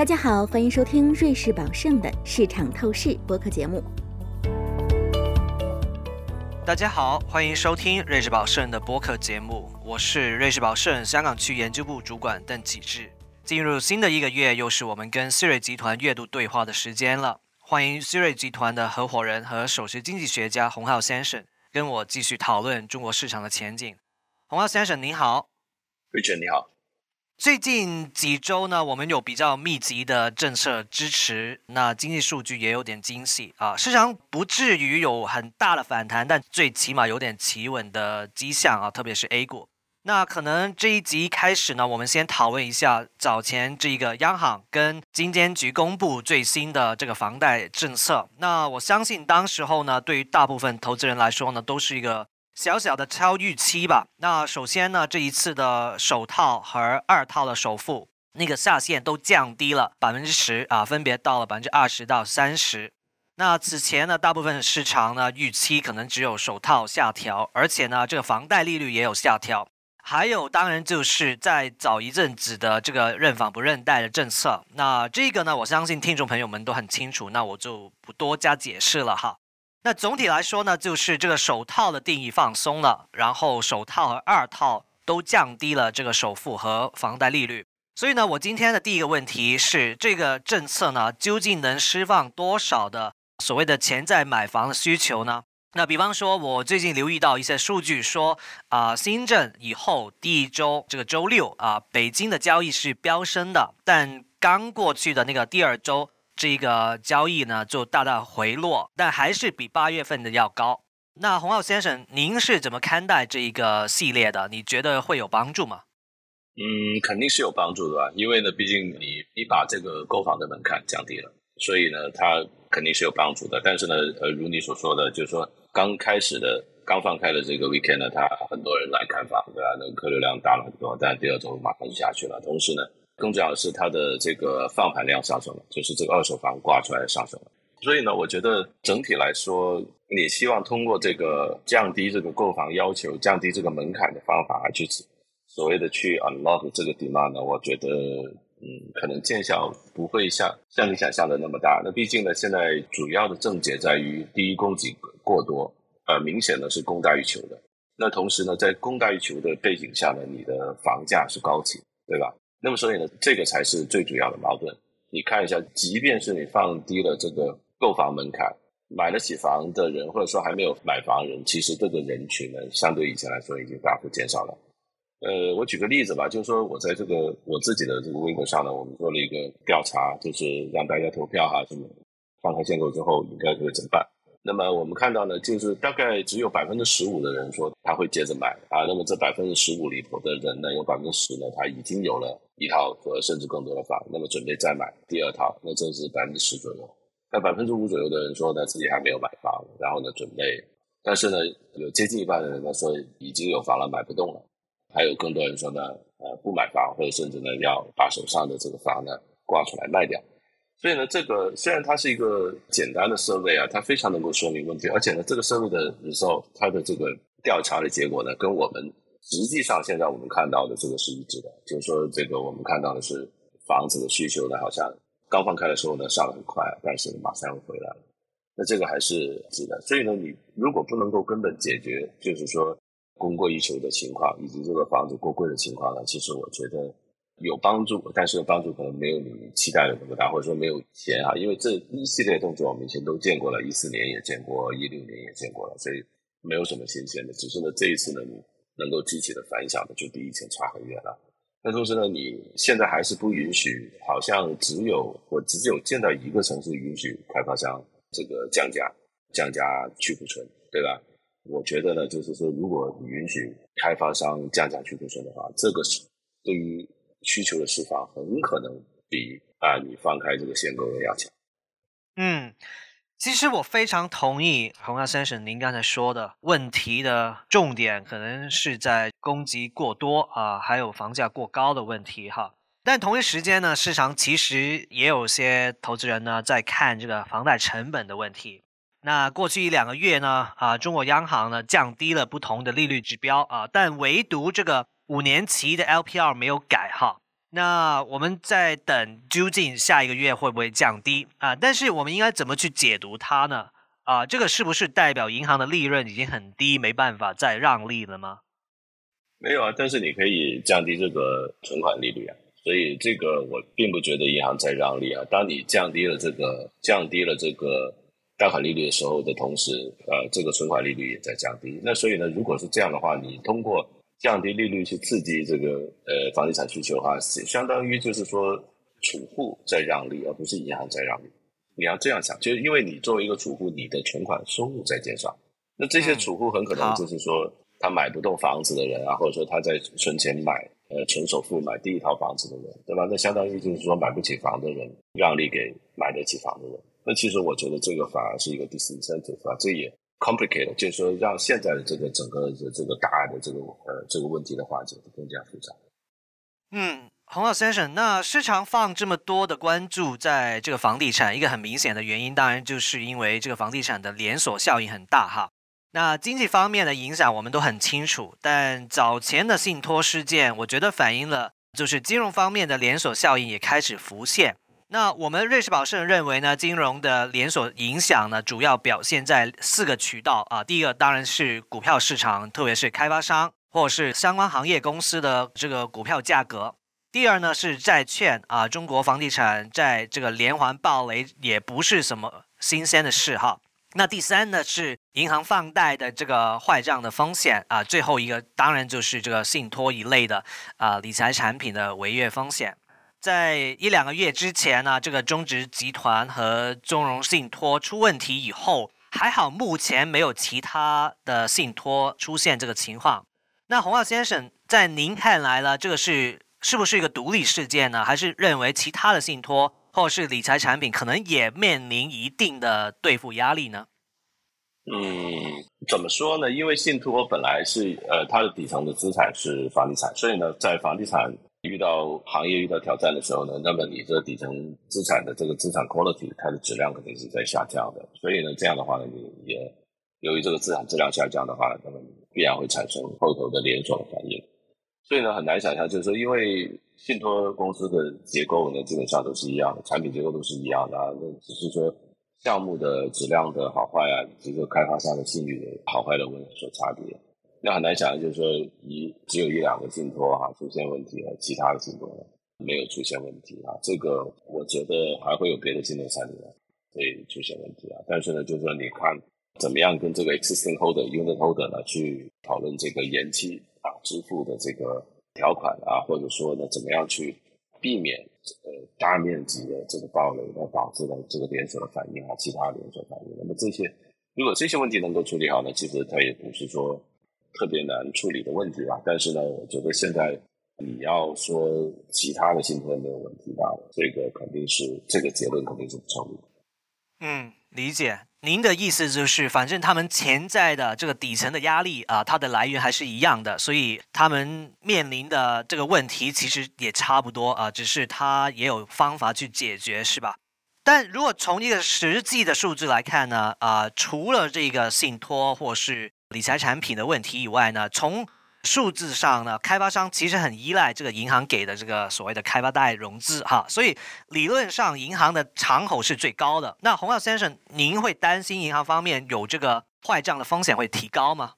大家好，欢迎收听瑞士宝盛的市场透视播客节目。大家好，欢迎收听瑞士宝盛的播客节目，我是瑞士宝盛香港区研究部主管邓启智。进入新的一个月，又是我们跟思瑞集团月度对话的时间了。欢迎思瑞集团的合伙人和首席经济学家洪浩先生跟我继续讨论中国市场的前景。洪浩先生您好，Richard 你好。最近几周呢，我们有比较密集的政策支持，那经济数据也有点惊喜啊，市场不至于有很大的反弹，但最起码有点企稳的迹象啊，特别是 A 股。那可能这一集开始呢，我们先讨论一下早前这一个央行跟金监局公布最新的这个房贷政策。那我相信当时候呢，对于大部分投资人来说呢，都是一个。小小的超预期吧。那首先呢，这一次的首套和二套的首付那个下限都降低了百分之十啊，分别到了百分之二十到三十。那此前呢，大部分市场呢预期可能只有首套下调，而且呢，这个房贷利率也有下调。还有，当然就是在早一阵子的这个认房不认贷的政策。那这个呢，我相信听众朋友们都很清楚，那我就不多加解释了哈。那总体来说呢，就是这个首套的定义放松了，然后首套和二套都降低了这个首付和房贷利率。所以呢，我今天的第一个问题是，这个政策呢，究竟能释放多少的所谓的潜在买房的需求呢？那比方说，我最近留意到一些数据说，啊，新政以后第一周这个周六啊，北京的交易是飙升的，但刚过去的那个第二周。这个交易呢就大大回落，但还是比八月份的要高。那洪浩先生，您是怎么看待这一个系列的？你觉得会有帮助吗？嗯，肯定是有帮助的吧，因为呢，毕竟你你把这个购房的门槛降低了，所以呢，它肯定是有帮助的。但是呢，呃，如你所说的，就是说刚开始的刚放开的这个 weekend 呢，它很多人来看房，对吧？那个客流量大了很多，但第二周马上就下去了。同时呢。更重要的是，它的这个放盘量上升了，就是这个二手房挂出来上升了。所以呢，我觉得整体来说，你希望通过这个降低这个购房要求、降低这个门槛的方法，去所谓的去 unlock 这个 demand 呢？我觉得，嗯，可能见效不会像像你想象的那么大。那毕竟呢，现在主要的症结在于，第一，供给过多，呃，明显的是供大于求的。那同时呢，在供大于求的背景下呢，你的房价是高企，对吧？那么所以呢，这个才是最主要的矛盾。你看一下，即便是你放低了这个购房门槛，买得起房的人，或者说还没有买房人，其实这个人群呢，相对以前来说已经大幅减少了。呃，我举个例子吧，就是说我在这个我自己的这个微博上呢，我们做了一个调查，就是让大家投票哈，什么放开限购之后应该会怎么办？那么我们看到呢，就是大概只有百分之十五的人说他会接着买啊。那么这百分之十五里头的人呢，有百分之十呢，他已经有了一套和甚至更多的房，那么准备再买第二套，那这是百分之十左右。那百分之五左右的人说呢，自己还没有买房，然后呢准备，但是呢，有接近一半的人呢说已经有房了，买不动了。还有更多人说呢，呃，不买房，或者甚至呢要把手上的这个房呢挂出来卖掉。所以呢，这个虽然它是一个简单的设备啊，它非常能够说明问题，而且呢，这个设备的 result，它的这个调查的结果呢，跟我们实际上现在我们看到的这个是一致的，就是说这个我们看到的是房子的需求呢，好像刚放开的时候呢上的很快，但是马上又回来了，那这个还是值的。所以呢，你如果不能够根本解决，就是说供过于求的情况，以及这个房子过贵的情况呢，其实我觉得。有帮助，但是帮助可能没有你期待的那么大，或者说没有钱啊，因为这一系列动作我们以前都见过了，一四年也见过，一六年也见过了，所以没有什么新鲜的。只是呢，这一次呢，你能够激起的反响呢，就比以前差很远了。那同时呢，你现在还是不允许，好像只有我只有见到一个城市允许开发商这个降价、降价去库存，对吧？我觉得呢，就是说，如果你允许开发商降价去库存的话，这个是对于需求的释放很可能比啊你放开这个限购的要强。嗯，其实我非常同意洪亚先生您刚才说的问题的重点可能是在供给过多啊，还有房价过高的问题哈。但同一时间呢，市场其实也有些投资人呢在看这个房贷成本的问题。那过去一两个月呢，啊，中国央行呢降低了不同的利率指标啊，但唯独这个。五年期的 LPR 没有改哈，那我们在等究竟下一个月会不会降低啊？但是我们应该怎么去解读它呢？啊，这个是不是代表银行的利润已经很低，没办法再让利了吗？没有啊，但是你可以降低这个存款利率啊。所以这个我并不觉得银行在让利啊。当你降低了这个降低了这个贷款利率的时候的同时，呃，这个存款利率也在降低。那所以呢，如果是这样的话，你通过降低利率去刺激这个呃房地产需求的话，相当于就是说储户在让利，而不是银行在让利。你要这样想，就是因为你作为一个储户，你的存款收入在减少，那这些储户很可能就是说他买不动房子的人啊，或者说他在存钱买呃存首付买第一套房子的人，对吧？那相当于就是说买不起房的人让利给买得起房的人。那其实我觉得这个反而是一个 disincentive 啊，这也。complicated，就是说让现在的这个整个的这个答案的这个呃这个问题的化解更加复杂。嗯，洪老先生，那市场放这么多的关注在这个房地产，一个很明显的原因，当然就是因为这个房地产的连锁效应很大哈。那经济方面的影响我们都很清楚，但早前的信托事件，我觉得反映了就是金融方面的连锁效应也开始浮现。那我们瑞士宝盛认为呢，金融的连锁影响呢，主要表现在四个渠道啊。第一个当然是股票市场，特别是开发商或者是相关行业公司的这个股票价格。第二呢是债券啊，中国房地产在这个连环暴雷也不是什么新鲜的事哈。那第三呢是银行放贷的这个坏账的风险啊。最后一个当然就是这个信托一类的啊理财产品的违约风险。在一两个月之前呢，这个中植集团和中融信托出问题以后，还好目前没有其他的信托出现这个情况。那洪浩先生，在您看来呢，这个是是不是一个独立事件呢？还是认为其他的信托或是理财产品可能也面临一定的兑付压力呢？嗯，怎么说呢？因为信托本来是呃，它的底层的资产是房地产，所以呢，在房地产。遇到行业遇到挑战的时候呢，那么你这底层资产的这个资产 quality 它的质量肯定是在下降的，所以呢，这样的话呢，你也由于这个资产质量下降的话，那么必然会产生后头的连锁反应。所以呢，很难想象，就是说，因为信托公司的结构呢，基本上都是一样的，产品结构都是一样的，那只是说项目的质量的好坏啊，这个开发商的信誉的好坏的问题所差别。那很难想，就是说一只有一两个信托哈出现问题了，其他的信托呢没有出现问题啊。这个我觉得还会有别的信托产品会出现问题啊。但是呢，就是说你看怎么样跟这个 existing holder、unit holder 呢去讨论这个延期啊支付的这个条款啊，或者说呢怎么样去避免呃大面积的这个暴雷呢导致的这个连锁的反应啊，其他连锁反应。那么这些如果这些问题能够处理好呢，其实它也不是说。特别难处理的问题吧，但是呢，我觉得现在你要说其他的信托没有问题吧，这个肯定是这个结论肯定是不成立。嗯，理解。您的意思就是，反正他们潜在的这个底层的压力啊，它的来源还是一样的，所以他们面临的这个问题其实也差不多啊，只是他也有方法去解决，是吧？但如果从一个实际的数字来看呢，啊，除了这个信托或是理财产品的问题以外呢，从数字上呢，开发商其实很依赖这个银行给的这个所谓的开发贷融资哈，所以理论上银行的敞口是最高的。那洪耀先生，您会担心银行方面有这个坏账的风险会提高吗？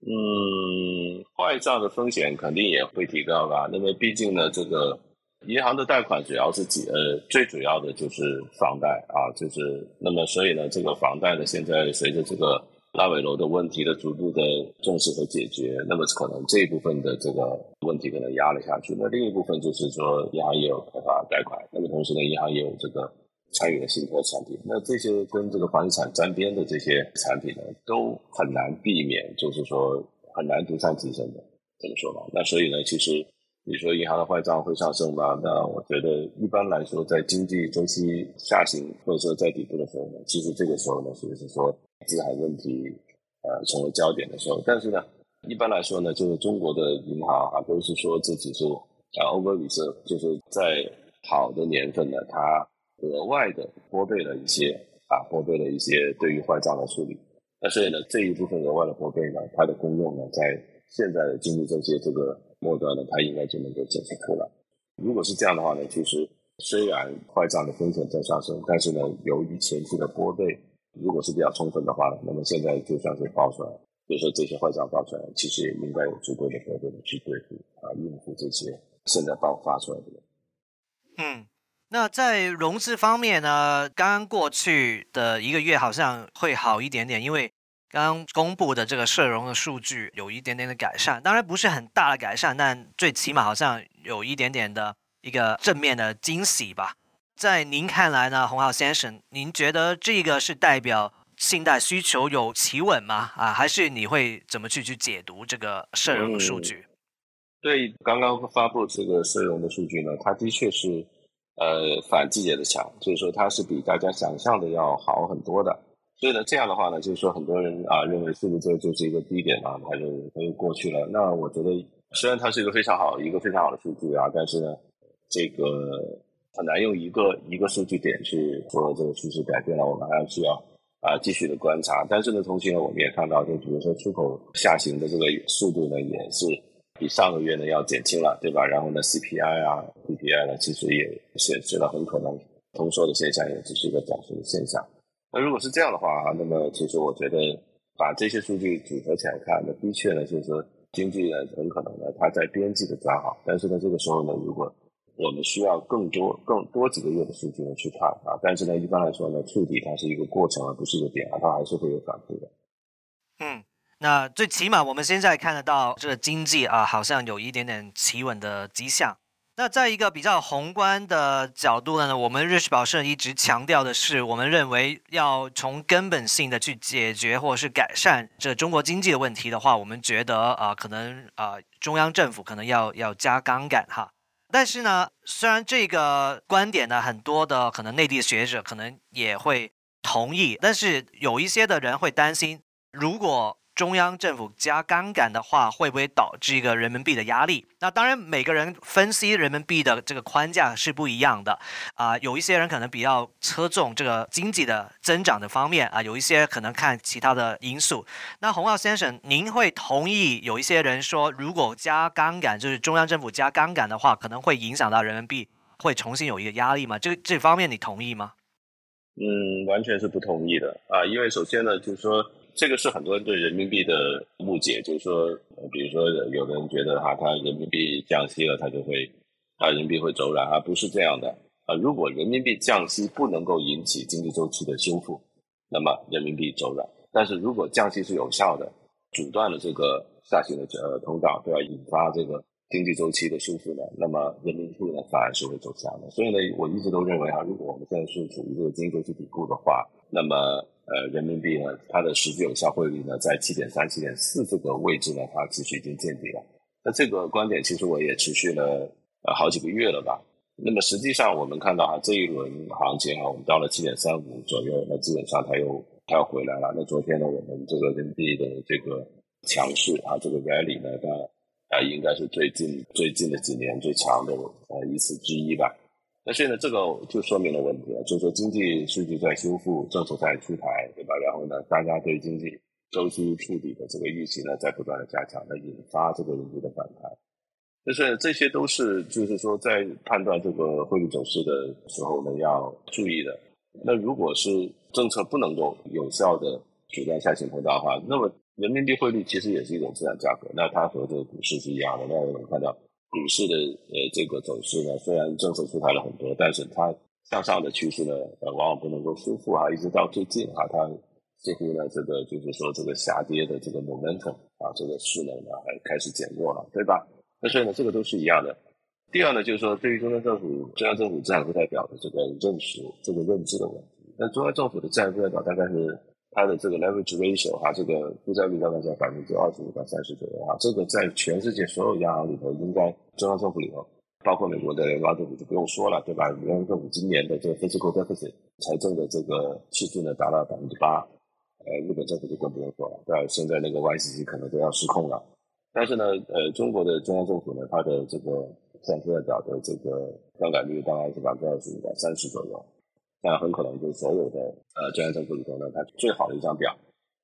嗯，坏账的风险肯定也会提高吧。那么毕竟呢，这个银行的贷款主要是几呃，最主要的就是房贷啊，就是那么所以呢，这个房贷呢，现在随着这个。拉尾楼的问题的逐步的重视和解决，那么可能这一部分的这个问题可能压了下去。那另一部分就是说，银行也有开发贷款，那么同时呢，银行也有这个参与的信托产品。那这些跟这个房地产沾边的这些产品呢，都很难避免，就是说很难独善其身的，怎么说吧？那所以呢，其实你说银行的坏账会上升吗？那我觉得一般来说，在经济周期下行或者说在底部的时候呢，其实这个时候呢，就是说。资产问题，呃，成为焦点的时候，但是呢，一般来说呢，就是中国的银行啊，都是说自己是啊，over reserve，就是在好的年份呢，它额外的拨备了一些啊，拨备了一些对于坏账的处理。那所以呢，这一部分额外的拨备呢，它的功用呢，在现在的经济周期这个末端呢，它应该就能够解释出来。如果是这样的话呢，其实虽然坏账的风险在上升，但是呢，由于前期的拨备如果是比较充分的话，那么现在就算是爆出来，比如说这些坏账爆出来，其实也应该有足够的合备的去对付啊，应付这些现在爆发出来的。嗯，那在融资方面呢，刚刚过去的一个月好像会好一点点，因为刚公布的这个社融的数据有一点点的改善，当然不是很大的改善，但最起码好像有一点点的一个正面的惊喜吧。在您看来呢，洪浩先生，您觉得这个是代表信贷需求有企稳吗？啊，还是你会怎么去去解读这个社融的数据？对，刚刚发布这个社融的数据呢，它的确是呃反季节的强，就是说它是比大家想象的要好很多的。所以呢，这样的话呢，就是说很多人啊认为是不是这就是一个低点啊，它就它就过去了。那我觉得虽然它是一个非常好一个非常好的数据啊，但是呢，这个。很难用一个一个数据点去说这个趋势改变了，我们还需要啊继续的观察。但是呢，同时呢，我们也看到，就比如说出口下行的这个速度呢，也是比上个月呢要减轻了，对吧？然后呢，CPI 啊、PPI 呢，其实也显示了很可能通缩的现象也只是一个暂时的现象。那如果是这样的话，那么其实我觉得把这些数据组合起来看，那的确呢，就是经济呢很可能呢它在边际的转好。但是呢，这个时候呢，如果我们需要更多、更多几个月的数据呢去看啊，但是呢，一般来说呢，触底它是一个过程，而不是一个点啊，它还是会有反复的。嗯，那最起码我们现在看得到这个经济啊，好像有一点点企稳的迹象。那在一个比较宏观的角度呢，我们瑞士宝盛一直强调的是，我们认为要从根本性的去解决或者是改善这中国经济的问题的话，我们觉得啊，可能啊，中央政府可能要要加杠杆哈。但是呢，虽然这个观点呢，很多的可能内地学者可能也会同意，但是有一些的人会担心，如果。中央政府加杠杆的话，会不会导致一个人民币的压力？那当然，每个人分析人民币的这个框架是不一样的啊。有一些人可能比较侧重这个经济的增长的方面啊，有一些可能看其他的因素。那洪浩先生，您会同意有一些人说，如果加杠杆，就是中央政府加杠杆的话，可能会影响到人民币会重新有一个压力吗？这这方面你同意吗？嗯，完全是不同意的啊，因为首先呢，就是说。这个是很多人对人民币的误解，就是说，比如说，有的人觉得哈，它人民币降息了，它就会，啊，人民币会走软啊，不是这样的啊。如果人民币降息不能够引起经济周期的修复，那么人民币走软；但是如果降息是有效的，阻断了这个下行的呃通道，都要引发这个经济周期的修复呢，那么人民币呢反而是会走强的。所以呢，我一直都认为啊，如果我们现在是处于这个经济周期底部的话，那么。呃，人民币呢，它的实际有效汇率呢，在七点三、七点四这个位置呢，它其实已经见底了。那这个观点其实我也持续了呃好几个月了吧。那么实际上我们看到哈，这一轮行情哈，我们到了七点三五左右，那基本上它又它又回来了。那昨天呢，我们这个人民币的这个强势啊，这个 rally 呢，它啊应该是最近最近的几年最强的呃一次之一吧。那现在这个就说明了问题了，就是说经济数据在修复，政策在出台，对吧？然后呢，大家对经济周期触底的这个预期呢，在不断的加强，那引发这个人民币的反弹。就是这些都是，就是说在判断这个汇率走势的时候呢，要注意的。那如果是政策不能够有效的阻断下行通道的话，那么人民币汇率其实也是一种资产价格，那它和这个股市是一样的。那我们看到。股市的呃这个走势呢，虽然政策出台了很多，但是它向上的趋势呢，呃往往不能够修复啊，一直到最近哈，它似乎呢这个就是说这个下跌的这个 momentum 啊，这个势能呢还开始减弱了，对吧？那所以呢，这个都是一样的。第二呢，就是说对于中央政府中央政府资产负债表的这个认识、这个认知的问题，那中央政府的资产负债表大概是。它的这个 leverage ratio 哈，这个负债率大概在百分之二十五到三十左右哈，这个在全世界所有央行里头，应该中央政府里头，包括美国的联邦政府就不用说了，对吧？联邦政府今年的这个 fiscal deficit 财政的这个赤字呢，达到百分之八，呃，日本政府就更不用说了，对吧？现在那个 YCC 可能都要失控了，但是呢，呃，中国的中央政府呢，它的这个资产负债表的这个杠杆率大概是百分之二十五到三十左右。那很可能就所有的呃中央政府里头呢，它最好的一张表，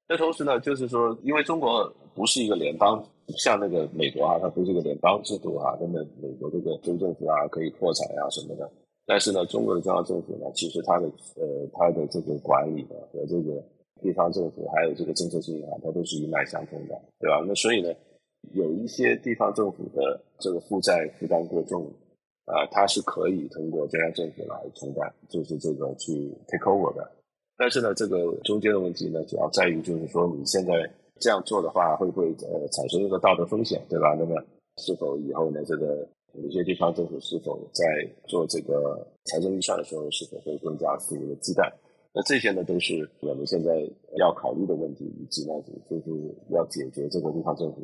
那同时呢，就是说，因为中国不是一个联邦，像那个美国啊，它不是一个联邦制度啊，那么美国这个州政府啊可以破产啊什么的。但是呢，中国的中央政府呢，其实它的呃它的这个管理呢和这个地方政府还有这个政策性啊，它都是一脉相通的，对吧？那所以呢，有一些地方政府的这个负债负担过重啊，它是可以通过中央政府来承担，就是这个去 take over 的。但是呢，这个中间的问题呢，主要在于就是说，你现在这样做的话，会不会呃产生一个道德风险，对吧？那么是否以后呢，这个有些地方政府是否在做这个财政预算的时候，是否会更加肆无忌惮？那这些呢，都是我们现在要考虑的问题，以及呢，就是要解决这个地方政府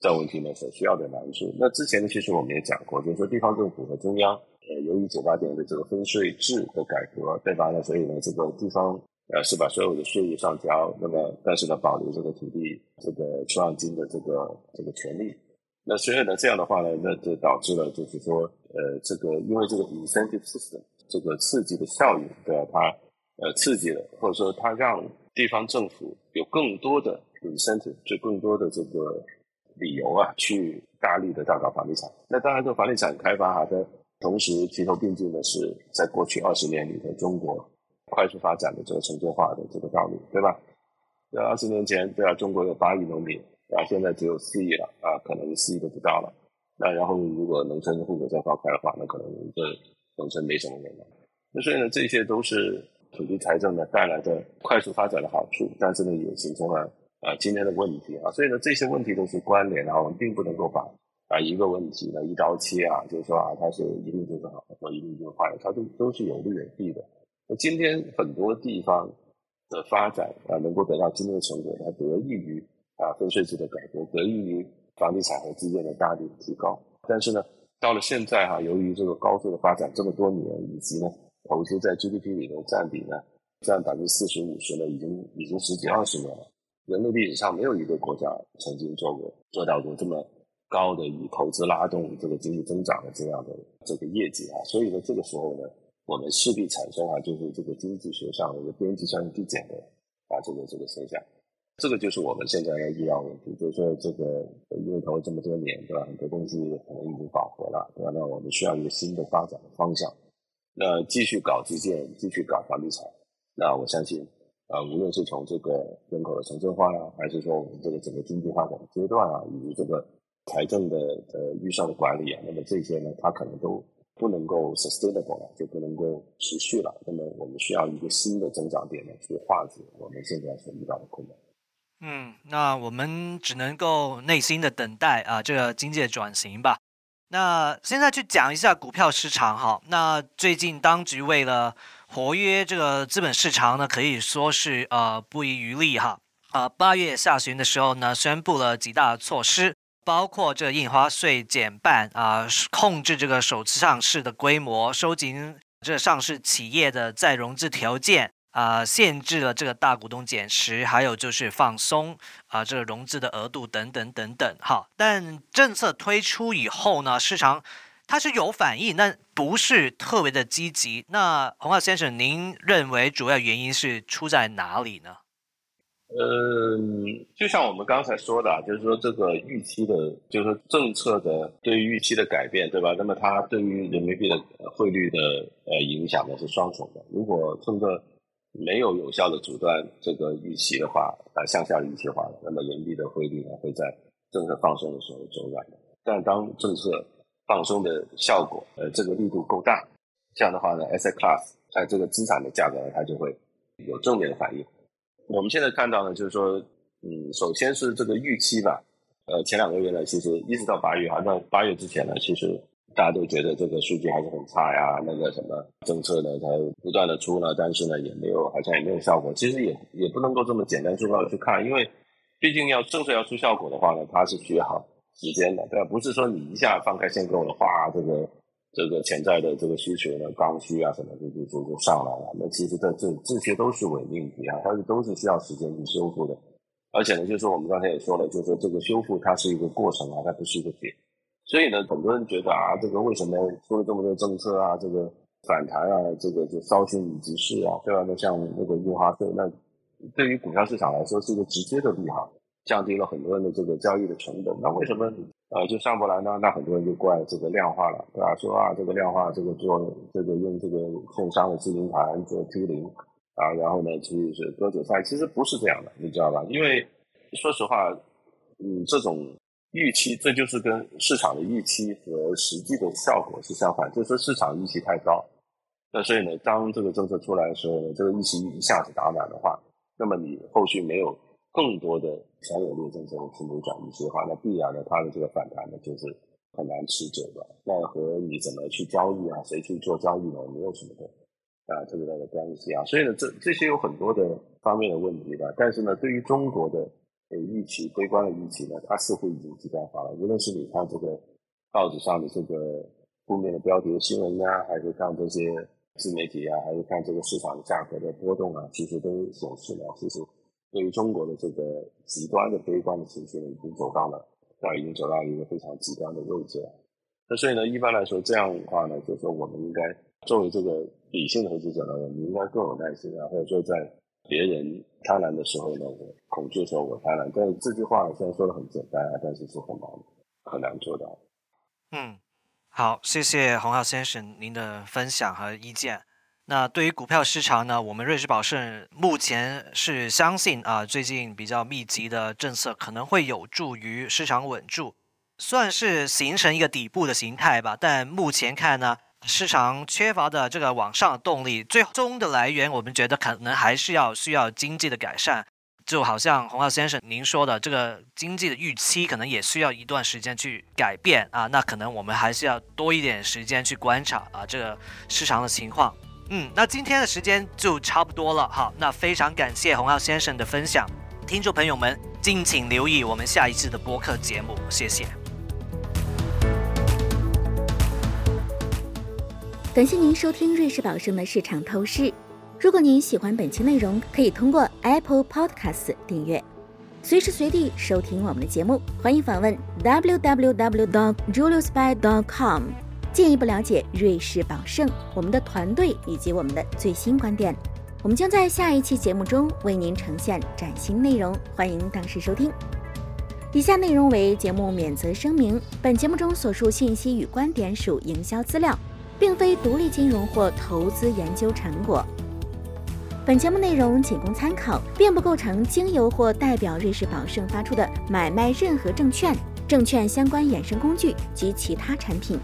这问题呢所需要的难处。那之前呢，其实我们也讲过，就是说地方政府和中央，呃，由于九八年的这个分税制的改革，对吧？那所以呢，这个地方。呃，是把所有的税务上交，那么但是呢，保留这个土地这个出让金的这个这个权利。那所以呢，这样的话呢，那就导致了就是说，呃，这个因为这个 incentive system 这个刺激的效应，对吧？它呃刺激了，或者说它让地方政府有更多的 incentive，就更多的这个理由啊，去大力的大搞房地产。那当然，这房地产开发哈，它同时齐头并进的是，在过去二十年里的中国。快速发展的这个城镇化的这个道路，对吧？在二十年前，对啊，中国有八亿农民，啊，现在只有四亿了，啊，可能四亿都不到了。那然后，如果农村户口再放开的话，那可能这农村没什么人了。那所以呢，这些都是土地财政呢带来的快速发展的好处，但是呢，也形成了啊今天的问题啊。所以呢，这些问题都是关联啊，我们并不能够把啊一个问题呢一刀切啊，就是说啊，它是一定就是好的，或一定就是坏，它都都是有利有弊的。那今天很多地方的发展啊，能够得到今天的成果，它得益于啊分税制的改革，得益于房地产和基建的大力提高。但是呢，到了现在哈，由于这个高速的发展这么多年，以及呢投资在 GDP 里的占比呢占百分之四十五十呢，已经已经十几二十年了。人类历史上没有一个国家曾经做过做到过这么高的以投资拉动这个经济增长的这样的这个业绩啊。所以呢，这个时候呢。我们势必产生啊，就是这个经济学上的一个边际效应递减的啊，这个这个现象，这个就是我们现在的医疗问题，就是说这个因为投了这么多年，对吧？很多东西可能已经饱和了，对吧？那我们需要一个新的发展的方向，那继续搞基建，继续搞房地产，那我相信啊，无论是从这个人口的城镇化呀，还是说我们这个整个经济发展的阶段啊，以及这个财政的呃预算的管理啊，那么这些呢，它可能都。不能够 sustainable 了，就不能够持续了。那么我们需要一个新的增长点呢，去化解我们现在所遇到的困难。嗯，那我们只能够耐心的等待啊，这个经济的转型吧。那现在去讲一下股票市场哈。那最近当局为了活跃这个资本市场呢，可以说是呃不遗余力哈。啊，八月下旬的时候呢，宣布了几大措施。包括这印花税减半啊，控制这个首次上市的规模，收紧这上市企业的再融资条件啊，限制了这个大股东减持，还有就是放松啊这个融资的额度等等等等。哈，但政策推出以后呢，市场它是有反应，但不是特别的积极。那洪浩先生，您认为主要原因是出在哪里呢？嗯，就像我们刚才说的，就是说这个预期的，就是说政策的对于预期的改变，对吧？那么它对于人民币的汇率的呃影响呢是双重的。如果政策没有有效的阻断这个预期的话，呃向下预期化的，那么人民币的汇率呢会在政策放松的时候走软的。但当政策放松的效果呃这个力度够大，这样的话呢，S A Class 在这个资产的价格它就会有正面的反应。我们现在看到呢，就是说，嗯，首先是这个预期吧，呃，前两个月呢，其实一直到八月，好像八月之前呢，其实大家都觉得这个数据还是很差呀，那个什么政策呢，它不断的出呢，但是呢，也没有，好像也没有效果。其实也也不能够这么简单粗暴的去看，因为毕竟要政策要出效果的话呢，它是需要时间的，对吧？不是说你一下放开限购的话，这个。这个潜在的这个需求呢，刚需啊什么就就就就上来了。那其实这这这些都是伪命题啊，它是都是需要时间去修复的。而且呢，就是我们刚才也说了，就是说这个修复它是一个过程啊，它不是一个点。所以呢，很多人觉得啊，这个为什么出了这么多政策啊，这个反弹啊，这个就稍纵即逝啊，对吧？那像那个印花税，那对于股票市场来说是一个直接的利好，降低了很多人的这个交易的成本。那为什么呃就上不来呢？那很多人就怪这个量化了，对吧？说啊这个量化这个做这个用这个券商的资金盘做 T 零啊，然后呢去是割韭菜，其实不是这样的，你知道吧？因为说实话，嗯，这种预期这就是跟市场的预期和实际的效果是相反，就是市场预期太高。那所以呢，当这个政策出来的时候呢，这个预期一下子打满的话，那么你后续没有更多的强有力政策的去扭转预期的话，那必然呢，它的这个反弹呢就是很难持久的。那和你怎么去交易啊，谁去做交易呢，没有什么的啊特别大的关系啊。所以呢，这这些有很多的方面的问题的。但是呢，对于中国的呃预期悲观的预期呢，它似乎已经极端化了。无论是你看这个报纸上的这个负面的标题的新闻呀，还是看这些。自媒体啊，还是看这个市场价格的波动啊，其实都显示了，其实对于中国的这个极端的悲观的情绪呢，已经走到了啊，已经走到一个非常极端的位置了。那所以呢，一般来说这样的话呢，就是说我们应该作为这个理性的投资者呢，我们应该更有耐心啊，或者说在别人贪婪的时候呢，我恐惧的时候我贪婪。但是这句话虽然说的很简单啊，但是是很难很难做到。嗯。好，谢谢洪浩先生您的分享和意见。那对于股票市场呢，我们瑞士宝盛目前是相信啊，最近比较密集的政策可能会有助于市场稳住，算是形成一个底部的形态吧。但目前看呢，市场缺乏的这个往上的动力，最终的来源，我们觉得可能还是要需要经济的改善。就好像洪浩先生您说的，这个经济的预期可能也需要一段时间去改变啊，那可能我们还是要多一点时间去观察啊这个市场的情况。嗯，那今天的时间就差不多了，好，那非常感谢洪浩先生的分享，听众朋友们敬请留意我们下一次的播客节目，谢谢。感谢您收听瑞士宝盛的市场透视。如果您喜欢本期内容，可以通过 Apple Podcasts 订阅，随时随地收听我们的节目。欢迎访问 www.juliusby.com，进一步了解瑞士宝盛、我们的团队以及我们的最新观点。我们将在下一期节目中为您呈现崭新内容，欢迎当时收听。以下内容为节目免责声明：本节目中所述信息与观点属营销资料，并非独立金融或投资研究成果。本节目内容仅供参考，并不构成经由或代表瑞士宝盛发出的买卖任何证券、证券相关衍生工具及其他产品，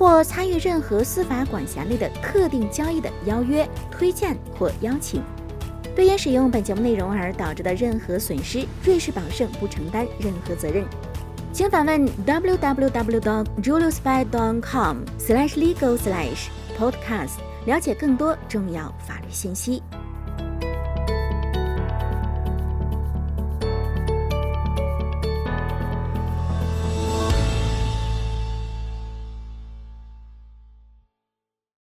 或参与任何司法管辖内的特定交易的邀约、推荐或邀请。对因使用本节目内容而导致的任何损失，瑞士宝盛不承担任何责任。请访问 www.juliusby.com/legal/podcast，了解更多重要法律信息。